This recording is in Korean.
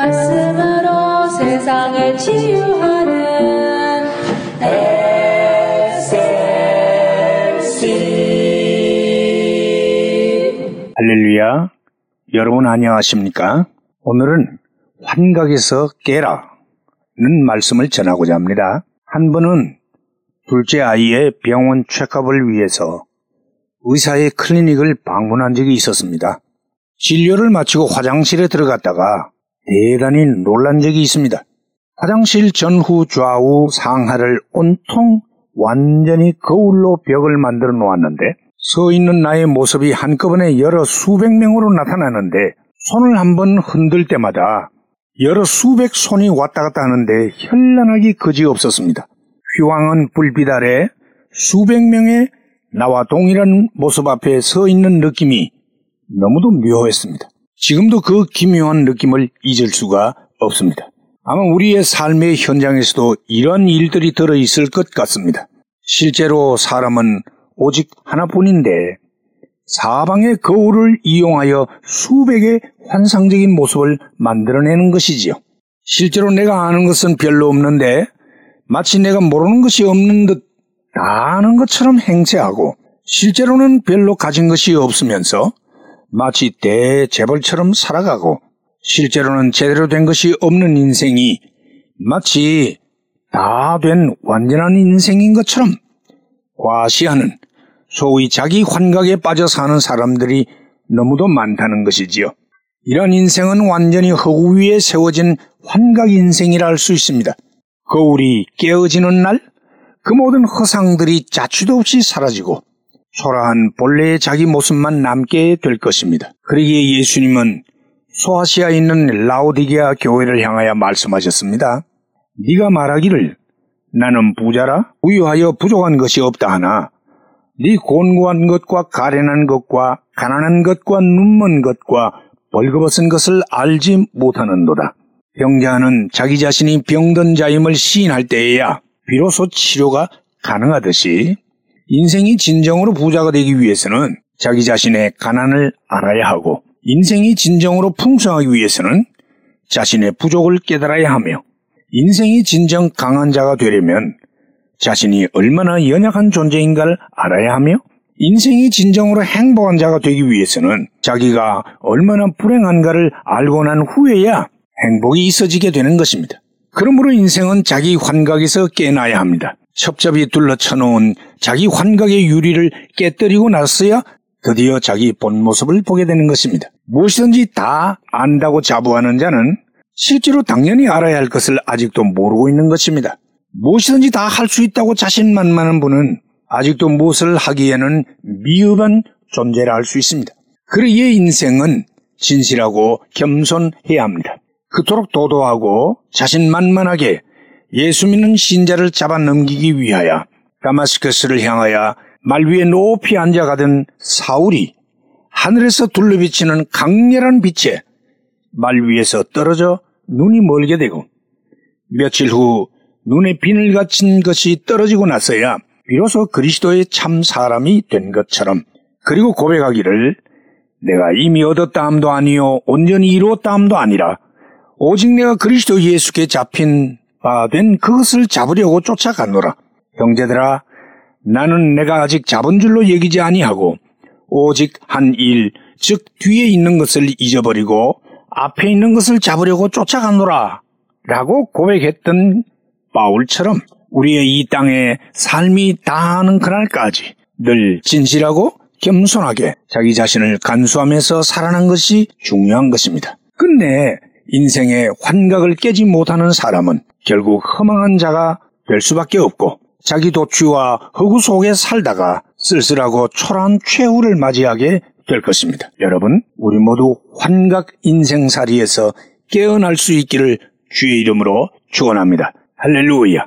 말씀으로 세상을 치유하는 SLC 할렐루야. 여러분 안녕하십니까? 오늘은 환각에서 깨라는 말씀을 전하고자 합니다. 한 번은 둘째 아이의 병원 체크업을 위해서 의사의 클리닉을 방문한 적이 있었습니다. 진료를 마치고 화장실에 들어갔다가 대단히 놀란 적이 있습니다. 화장실 전후 좌우 상하를 온통 완전히 거울로 벽을 만들어 놓았는데 서 있는 나의 모습이 한꺼번에 여러 수백 명으로 나타나는데 손을 한번 흔들 때마다 여러 수백 손이 왔다 갔다 하는데 현란하기 그지 없었습니다. 휘황한 불빛 아래 수백 명의 나와 동일한 모습 앞에 서 있는 느낌이 너무도 묘했습니다. 지금도 그 기묘한 느낌을 잊을 수가 없습니다. 아마 우리의 삶의 현장에서도 이런 일들이 들어 있을 것 같습니다. 실제로 사람은 오직 하나뿐인데 사방의 거울을 이용하여 수백의 환상적인 모습을 만들어내는 것이지요. 실제로 내가 아는 것은 별로 없는데 마치 내가 모르는 것이 없는 듯 아는 것처럼 행세하고 실제로는 별로 가진 것이 없으면서 마치 대재벌처럼 살아가고 실제로는 제대로 된 것이 없는 인생이 마치 다 된 완전한 인생인 것처럼 과시하는 소위 자기 환각에 빠져 사는 사람들이 너무도 많다는 것이지요. 이런 인생은 완전히 허구 위에 세워진 환각 인생이라 할 수 있습니다. 거울이 깨어지는 날, 그 모든 허상들이 자취도 없이 사라지고 초라한 본래의 자기 모습만 남게 될 것입니다. 그러기에 예수님은 소아시아에 있는 라오디게아 교회를 향하여 말씀하셨습니다. 네가 말하기를 나는 부자라 우유하여 부족한 것이 없다 하나 네 곤고한 것과 가련한 것과 가난한 것과 눈먼 것과 벌거벗은 것을 알지 못하는도다. 병자는 자기 자신이 병든 자임을 시인할 때에야 비로소 치료가 가능하듯이 인생이 진정으로 부자가 되기 위해서는 자기 자신의 가난을 알아야 하고 인생이 진정으로 풍성하기 위해서는 자신의 부족을 깨달아야 하며 인생이 진정 강한 자가 되려면 자신이 얼마나 연약한 존재인가를 알아야 하며 인생이 진정으로 행복한 자가 되기 위해서는 자기가 얼마나 불행한가를 알고 난 후에야 행복이 있어지게 되는 것입니다. 그러므로 인생은 자기 환각에서 깨나야 합니다. 첩첩이 둘러쳐 놓은 자기 환각의 유리를 깨뜨리고 나서야 드디어 자기 본 모습을 보게 되는 것입니다. 무엇이든지 다 안다고 자부하는 자는 실제로 당연히 알아야 할 것을 아직도 모르고 있는 것입니다. 무엇이든지 다 할 수 있다고 자신만만한 분은 아직도 무엇을 하기에는 미흡한 존재라 할 수 있습니다. 그러기에 인생은 진실하고 겸손해야 합니다. 그토록 도도하고 자신만만하게 예수 믿는 신자를 잡아 넘기기 위하여 다마스커스를 향하여 말 위에 높이 앉아가던 사울이 하늘에서 둘러비치는 강렬한 빛에 말 위에서 떨어져 눈이 멀게 되고 며칠 후 눈에 비늘 갇힌 것이 떨어지고 나서야 비로소 그리스도의 참 사람이 된 것처럼 그리고 고백하기를 내가 이미 얻었다 함도 아니요 온전히 이루었다 함도 아니라 오직 내가 그리스도 예수께 잡힌 된 그것을 잡으려고 쫓아가노라. 형제들아, 나는 내가 아직 잡은 줄로 여기지 아니하고 오직 한 일, 즉 뒤에 있는 것을 잊어버리고 앞에 있는 것을 잡으려고 쫓아가노라. 라고 고백했던 바울처럼 우리의 이 땅의 삶이 다하는 그날까지 늘 진실하고 겸손하게 자기 자신을 간수하면서 살아난 것이 중요한 것입니다. 끝내 인생의 환각을 깨지 못하는 사람은 결국 허망한 자가 될 수밖에 없고 자기 도취와 허구 속에 살다가 쓸쓸하고 초라한 최후를 맞이하게 될 것입니다. 여러분, 우리 모두 환각 인생살이에서 깨어날 수 있기를 주의 이름으로 축원합니다. 할렐루야.